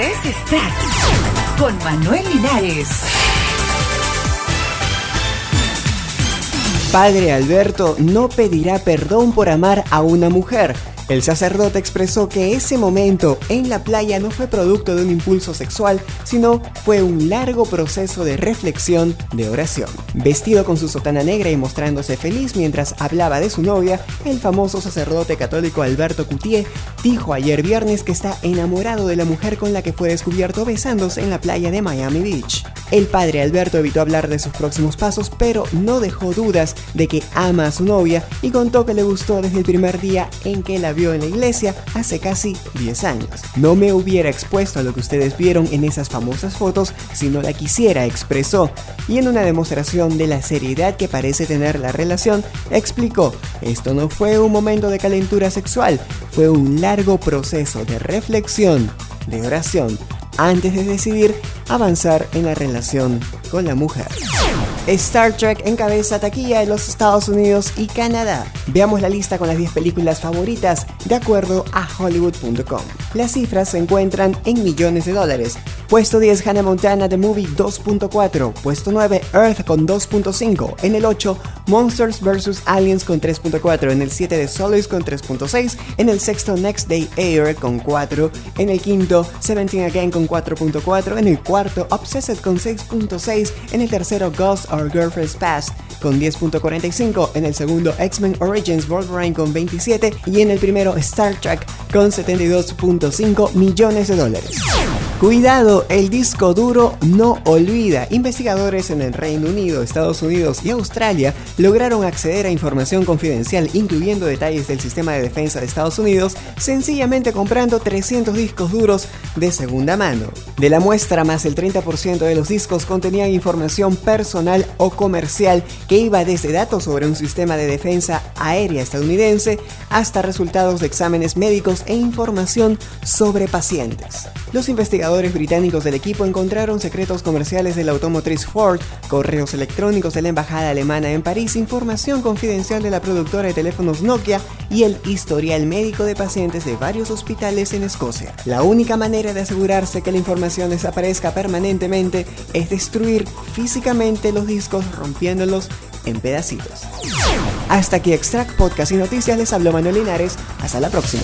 Es Stack con Manuel Linares. Padre Alberto no pedirá perdón por amar a una mujer el sacerdote expresó que ese momento en la playa no fue producto de un impulso sexual, sino fue un largo proceso de reflexión, de oración. Vestido con su sotana negra y mostrándose feliz mientras hablaba de su novia, el famoso sacerdote católico Alberto Coutier dijo ayer viernes que está enamorado de la mujer con la que fue descubierto besándose en la playa de Miami Beach. El padre Alberto evitó hablar de sus próximos pasos, pero no dejó dudas de que ama a su novia y contó que le gustó desde el primer día en que la vio en la iglesia hace casi 10 años. No me hubiera expuesto a lo que ustedes vieron en esas famosas fotos si no la quisiera, expresó, y en una demostración de la seriedad que parece tener la relación, explicó, esto no fue un momento de calentura sexual, fue un largo proceso de reflexión, de oración, antes de decidir avanzar en la relación con la mujer. Star Trek encabeza taquilla en los Estados Unidos y Canadá. Veamos la lista con las 10 películas favoritas de acuerdo a hollywood.com. Las cifras se encuentran en millones de dólares. Puesto 10 Hannah Montana The Movie 2.4. Puesto 9 Earth con 2.5. En el 8 Monsters vs. Aliens con 3.4. En el 7 The Solace con 3.6. En el sexto Next Day Air con 4. En el quinto Seventeen Again con 4.4. En el cuarto Obsessed con 6.6. En el tercero Ghost Our Girlfriend's Past con 10.45, en el segundo X-Men Origins Wolverine con 27 y en el primero Star Trek con 72.5 millones de dólares. Cuidado, el disco duro no olvida. Investigadores en el Reino Unido, Estados Unidos y Australia lograron acceder a información confidencial, incluyendo detalles del sistema de defensa de Estados Unidos, sencillamente comprando 300 discos duros de segunda mano. De la muestra, más el 30% de los discos contenían información personal o comercial que iba desde datos sobre un sistema de defensa aérea estadounidense hasta resultados de exámenes médicos e información sobre pacientes. Los investigadores británicos del equipo encontraron secretos comerciales de la automotriz Ford, correos electrónicos de la embajada alemana en París, información confidencial de la productora de teléfonos Nokia y el historial médico de pacientes de varios hospitales en Escocia. La única manera de asegurarse que la información desaparezca permanentemente es destruir físicamente los discos rompiéndolos en pedacitos. Hasta aquí Extract Podcast y Noticias les habló Manuel Linares. Hasta la próxima.